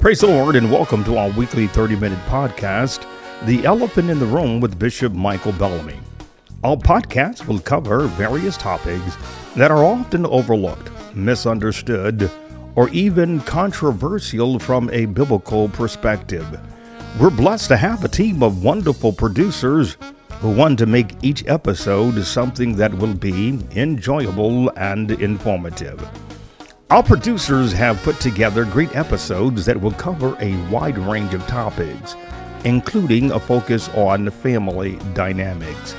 Praise the Lord and welcome to our weekly 30 minute podcast, The Elephant in the Room with Bishop Michael Bellamy. Our podcast will cover various topics that are often overlooked, misunderstood, or even controversial from a biblical perspective. We're blessed to have a team of wonderful producers who want to make each episode something that will be enjoyable and informative. Our producers have put together great episodes that will cover a wide range of topics, including a focus on family dynamics.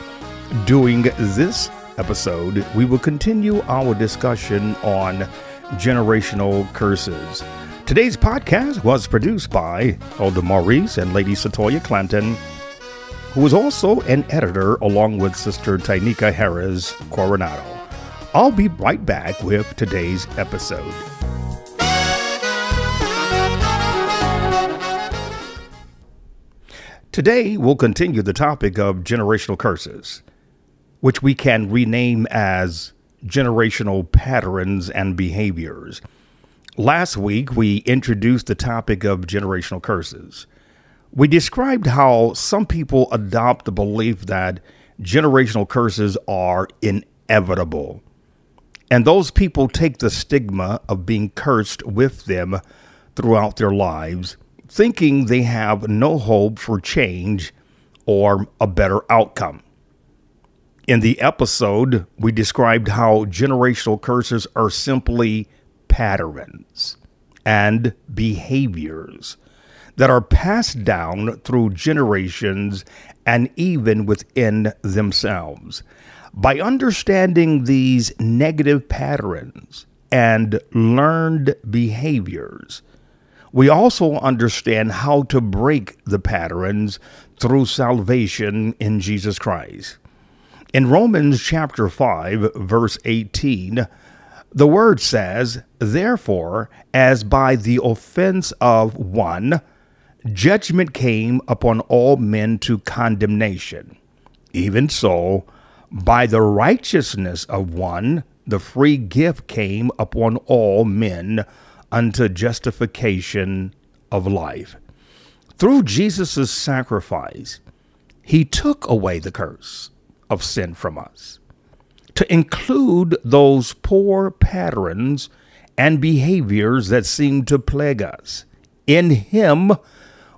During this episode, we will continue our discussion on generational curses. Today's podcast was produced by Elder Maurice and Lady Satoya Clanton, who is also an editor along with Sister Tainika Harris Coronado. I'll be right back with today's episode. Today, we'll continue the topic of generational curses, which we can rename as generational patterns and behaviors. Last week, we introduced the topic of generational curses. We described how some people adopt the belief that generational curses are inevitable and those people take the stigma of being cursed with them throughout their lives, thinking they have no hope for change or a better outcome. In the episode, we described how generational curses are simply patterns and behaviors that are passed down through generations and even within themselves. By understanding these negative patterns and learned behaviors, we also understand how to break the patterns through salvation in Jesus Christ. In Romans chapter 5, verse 18, the word says, Therefore, as by the offense of one, judgment came upon all men to condemnation, even so, by the righteousness of one, the free gift came upon all men unto justification of life. Through Jesus' sacrifice, he took away the curse of sin from us to include those poor patterns and behaviors that seem to plague us. In him,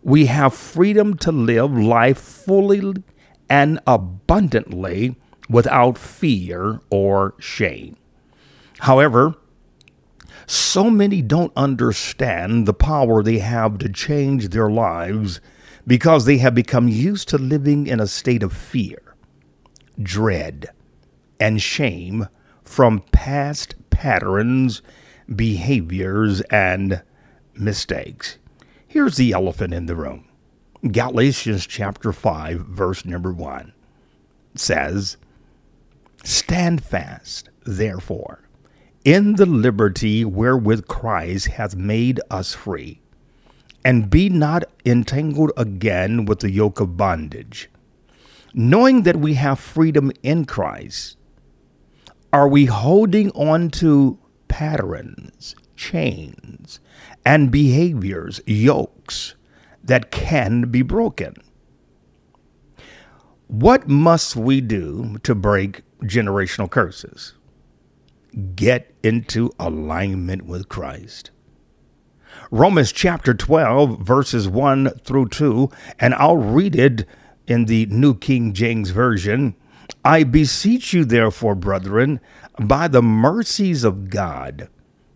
we have freedom to live life fully and abundantly without fear or shame. However, so many don't understand the power they have to change their lives because they have become used to living in a state of fear, dread, and shame from past patterns, behaviors, and mistakes. Here's the elephant in the room. Galatians chapter 5, verse number 1 says, Stand fast, therefore, in the liberty wherewith Christ hath made us free, and be not entangled again with the yoke of bondage. Knowing that we have freedom in Christ, are we holding on to patterns, chains, and behaviors, yokes that can be broken? What must we do to break generational curses. Get into alignment with Christ. Romans chapter 12, verses 1 through 2, and I'll read it in the New King James Version. I beseech you, therefore, brethren, by the mercies of God,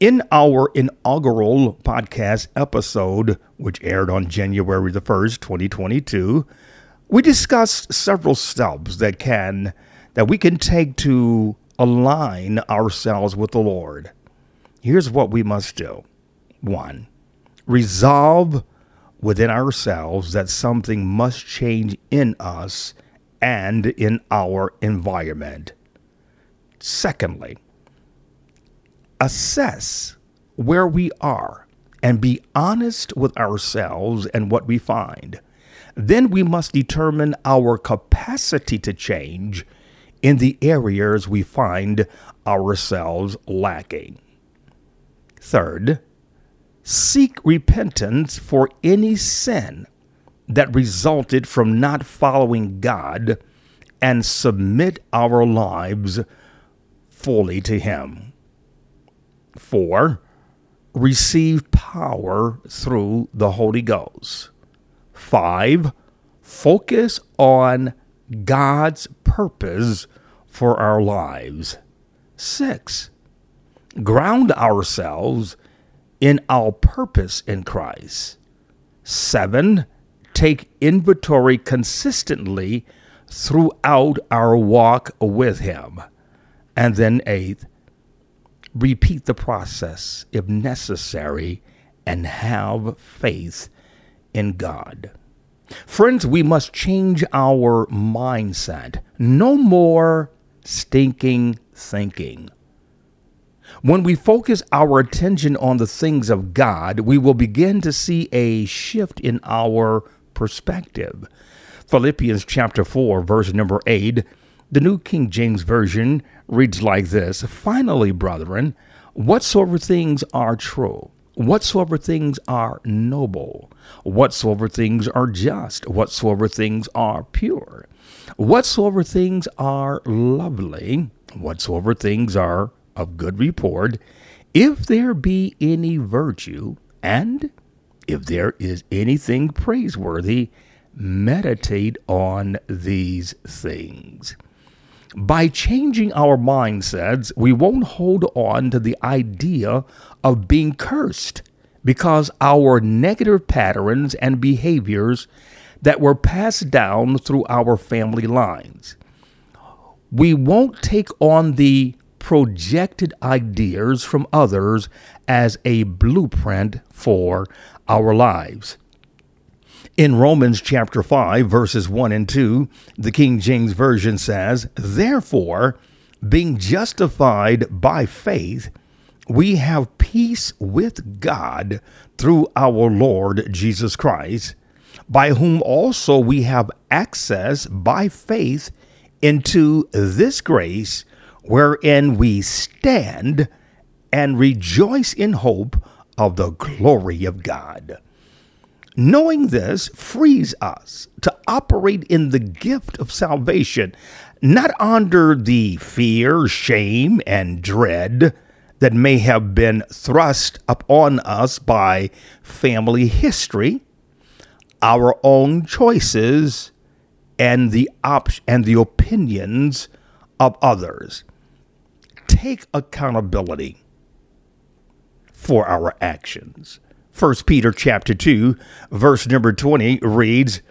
In our inaugural podcast episode, which aired on January the 1st, 2022, we discussed several steps that can that we can take to align ourselves with the Lord, here's what we must do. One, resolve within ourselves that something must change in us and in our environment. Secondly, assess where we are and be honest with ourselves and what we find. Then we must determine our capacity to change in the areas we find ourselves lacking. Third, seek repentance for any sin that resulted from not following God and submit our lives fully to Him. Four, receive power through the Holy Ghost. Five, focus on God's purpose for our lives. Six, ground ourselves in our purpose in Christ. Seven, take inventory consistently throughout our walk with Him. And then, eighth, repeat the process if necessary and have faith in God. Friends, we must change our mindset. No more stinking thinking. When we focus our attention on the things of God, we will begin to see a shift in our perspective. Philippians chapter 4, verse number 8, the New King James Version reads like this Finally, brethren, whatsoever things are true, whatsoever things are noble, whatsoever things are just, whatsoever things are pure, whatsoever things are lovely, whatsoever things are of good report, if there be any virtue, and if there is anything praiseworthy, meditate on these things. By changing our mindsets, we won't hold on to the idea of being cursed because our negative patterns and behaviors that were passed down through our family lines. We won't take on the projected ideas from others as a blueprint for our lives. In Romans chapter 5, verses 1 and 2, the King James Version says, Therefore, being justified by faith, we have peace with God through our Lord Jesus Christ, by whom also we have access by faith into this grace wherein we stand and rejoice in hope of the glory of God. Knowing this frees us to operate in the gift of salvation, not under the fear, shame, and dread that may have been thrust upon us by family history, our own choices, and the op- and the opinions of others. Take accountability for our actions. 1 Peter chapter 2 verse number 20 reads,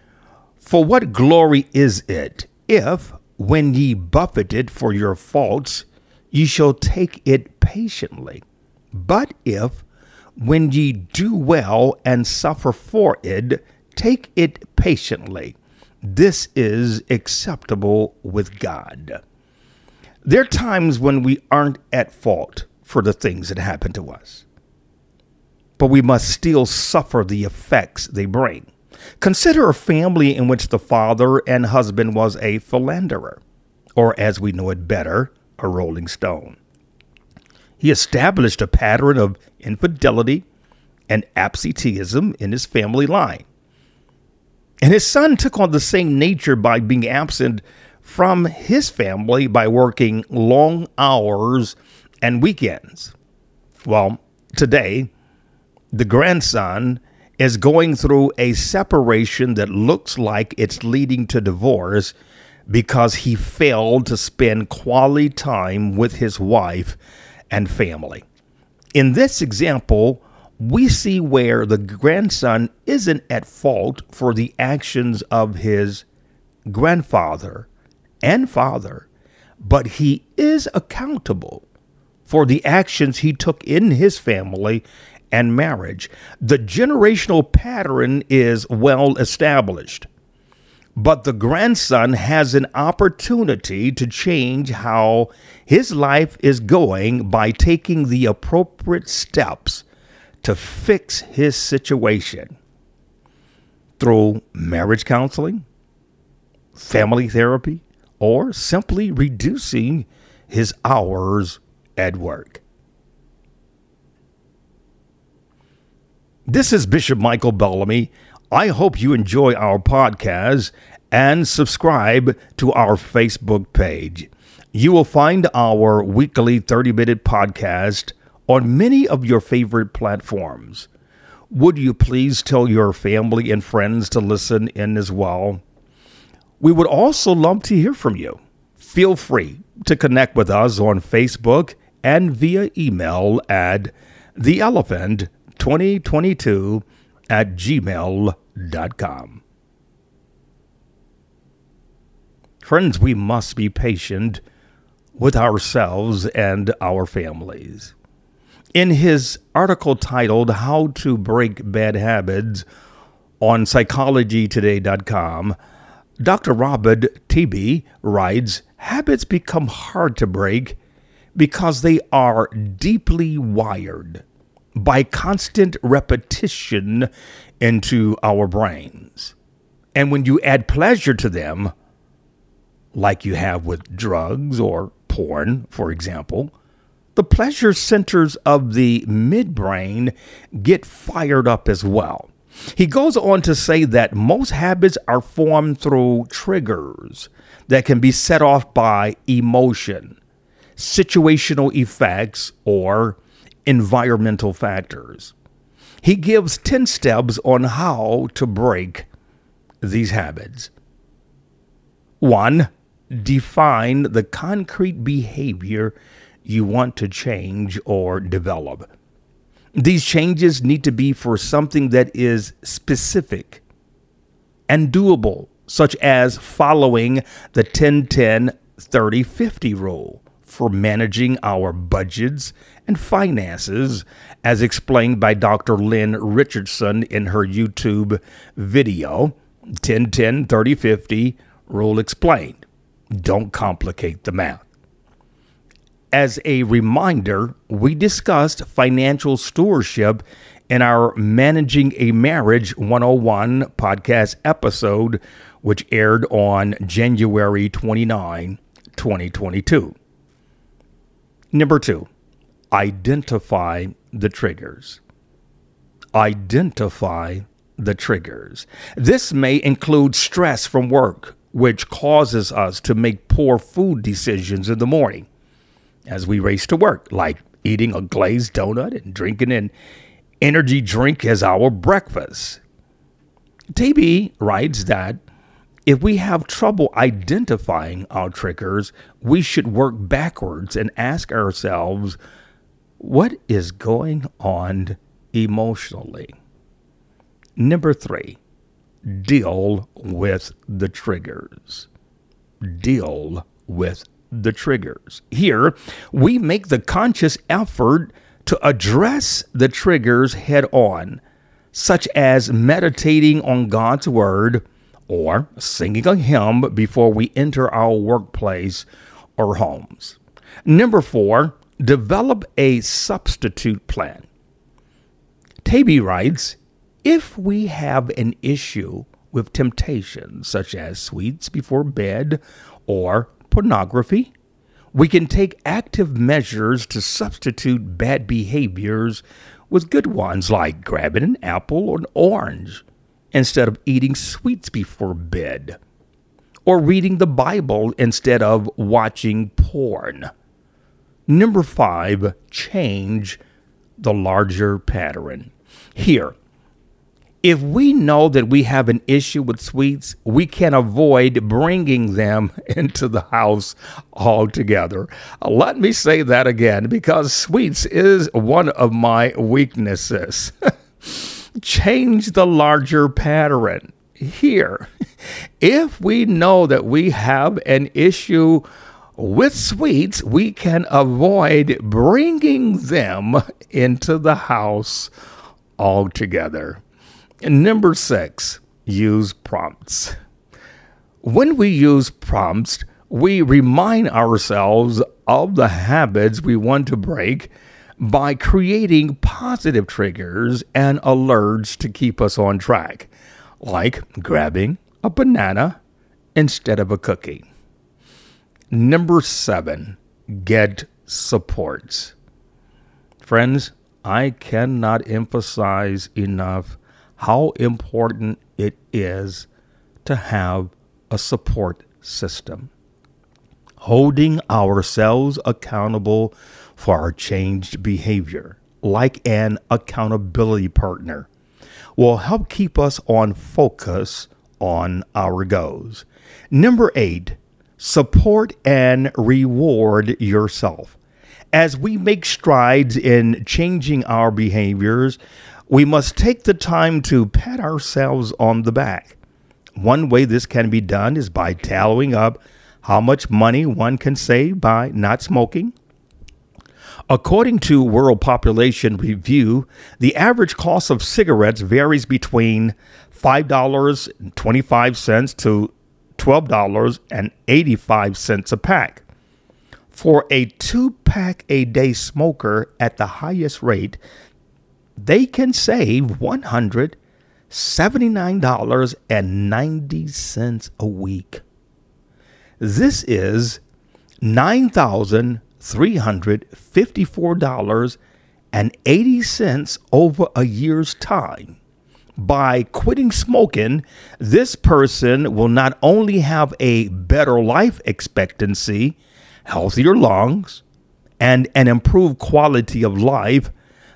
"For what glory is it if when ye buffeted for your faults ye shall take it patiently? But if when ye do well and suffer for it, take it patiently. This is acceptable with God." There are times when we aren't at fault for the things that happen to us but we must still suffer the effects they bring. Consider a family in which the father and husband was a philanderer, or as we know it better, a rolling stone. He established a pattern of infidelity and absenteeism in his family line. And his son took on the same nature by being absent from his family by working long hours and weekends. Well, today, the grandson is going through a separation that looks like it's leading to divorce because he failed to spend quality time with his wife and family. In this example, we see where the grandson isn't at fault for the actions of his grandfather and father, but he is accountable for the actions he took in his family and marriage. The generational pattern is well established. But the grandson has an opportunity to change how his life is going by taking the appropriate steps to fix his situation through marriage counseling, family therapy, or simply reducing his hours at work. This is Bishop Michael Bellamy. I hope you enjoy our podcast and subscribe to our Facebook page. You will find our weekly 30 minute podcast on many of your favorite platforms. Would you please tell your family and friends to listen in as well? We would also love to hear from you. Feel free to connect with us on Facebook and via email at theelephant2022 at gmail.com. Friends, we must be patient with ourselves and our families. In his article titled How to Break Bad Habits on psychologytoday.com, Dr. Robert Taibbi writes Habits become hard to break because they are deeply wired by constant repetition into our brains. And when you add pleasure to them, like you have with drugs or porn, for example, the pleasure centers of the midbrain get fired up as well. He goes on to say that most habits are formed through triggers that can be set off by emotion, situational effects, or environmental factors. He gives 10 steps on how to break these habits. One, define the concrete behavior you want to change or develop. These changes need to be for something that is specific and doable, such as following the 10 10 30 50 rule for managing our budgets and finances, as explained by Dr. Lynn Richardson in her YouTube video 10 10 30 50 rule explained. Don't complicate the math. As a reminder, we discussed financial stewardship in our Managing a Marriage 101 podcast episode, which aired on January 29, 2022. Number two, identify the triggers. Identify the triggers. This may include stress from work, which causes us to make poor food decisions in the morning as we race to work, like eating a glazed donut and drinking an energy drink as our breakfast. Taibbi writes that if we have trouble identifying our triggers, we should work backwards and ask ourselves, what is going on emotionally? Number three, deal with the triggers. Deal with the triggers. Here, we make the conscious effort to address the triggers head on, such as meditating on God's Word or singing a hymn before we enter our workplace or homes. Number four, develop a substitute plan. Taibbi writes If we have an issue with temptation, such as sweets before bed or pornography, we can take active measures to substitute bad behaviors with good ones like grabbing an apple or an orange instead of eating sweets before bed, or reading the Bible instead of watching porn. Number five, change the larger pattern. Here, if we know that we have an issue with sweets, we can avoid bringing them into the house altogether. Let me say that again because sweets is one of my weaknesses. Change the larger pattern. Here, if we know that we have an issue with sweets, we can avoid bringing them into the house altogether. Number six, use prompts. When we use prompts, we remind ourselves of the habits we want to break by creating positive triggers and alerts to keep us on track, like grabbing a banana instead of a cookie. Number seven, get supports. Friends, I cannot emphasize enough how important it is to have a support system. Holding ourselves accountable for our changed behavior, like an accountability partner, will help keep us on focus on our goals. Number eight, support and reward yourself. As we make strides in changing our behaviors, we must take the time to pat ourselves on the back. One way this can be done is by tallying up how much money one can save by not smoking. According to World Population Review, the average cost of cigarettes varies between $5.25 to $12.85 a pack. For a two pack a day smoker at the highest rate, they can save $179.90 a week. This is $9,354.80 over a year's time by quitting smoking, this person will not only have a better life expectancy, healthier lungs, and an improved quality of life,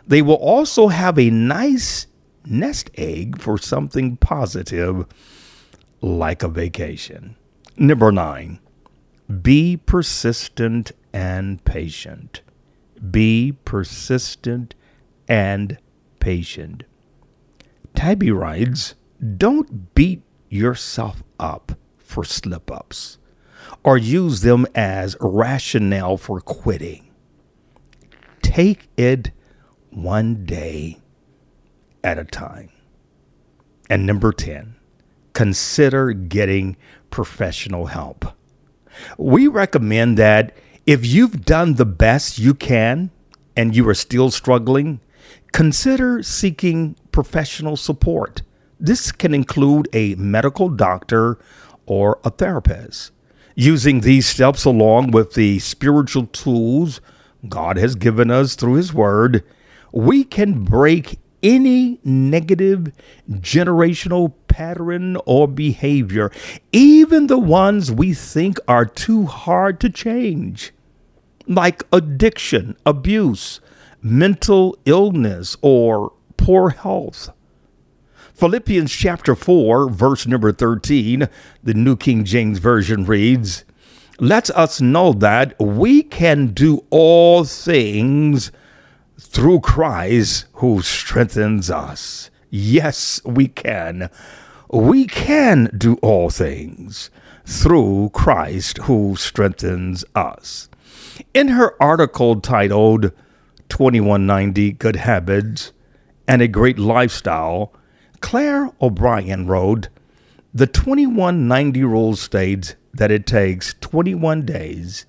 they will also have a nice nest egg for something positive like a vacation. Number nine, be persistent and patient. Be persistent and patient. Taibbi writes, Don't beat yourself up for slip ups or use them as rationale for quitting. Take it one day at a time. And number 10, consider getting professional help. We recommend that if you've done the best you can and you are still struggling, consider seeking professional support. This can include a medical doctor or a therapist. Using these steps along with the spiritual tools God has given us through His Word, we can break any negative generational pattern or behavior, even the ones we think are too hard to change, like addiction, abuse, mental illness, or poor health. Philippians chapter 4, verse number 13, the New King James Version reads, lets us know that we can do all things through Christ who strengthens us. Yes, we can. We can do all things through Christ who strengthens us. In her article titled 2190 Good Habits, and a great lifestyle, Claire O'Brien wrote, The 2190 rule states that it takes 21 days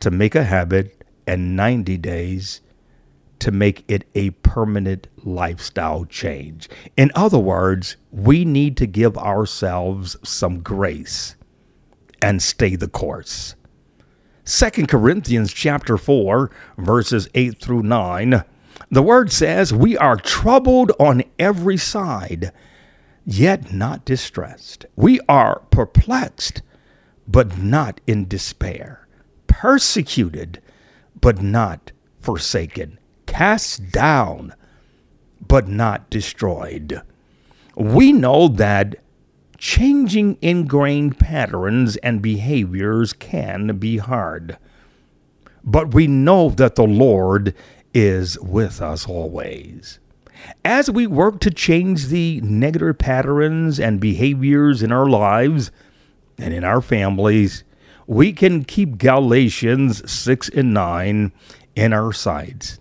to make a habit and 90 days to make it a permanent lifestyle change. In other words, we need to give ourselves some grace and stay the course. 2 Corinthians chapter 4 verses 8 through 9 the word says, We are troubled on every side, yet not distressed. We are perplexed, but not in despair, persecuted, but not forsaken, cast down, but not destroyed. We know that changing ingrained patterns and behaviors can be hard. But we know that the Lord is with us always. As we work to change the negative patterns and behaviors in our lives and in our families, we can keep Galatians 6 and 9 in our sights.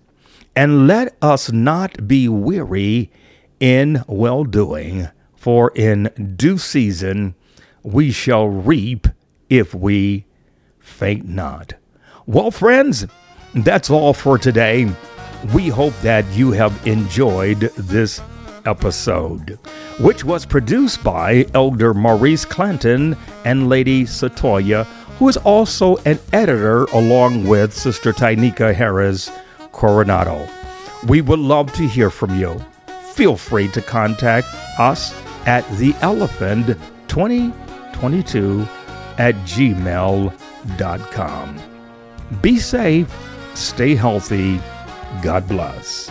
And let us not be weary in well doing, for in due season we shall reap if we faint not. Well, friends, that's all for today. We hope that you have enjoyed this episode, which was produced by Elder Maurice Clanton and Lady Satoya, who is also an editor along with Sister Tynika Harris Coronado. We would love to hear from you. Feel free to contact us at theelephant2022 at gmail.com. Be safe, stay healthy, God bless.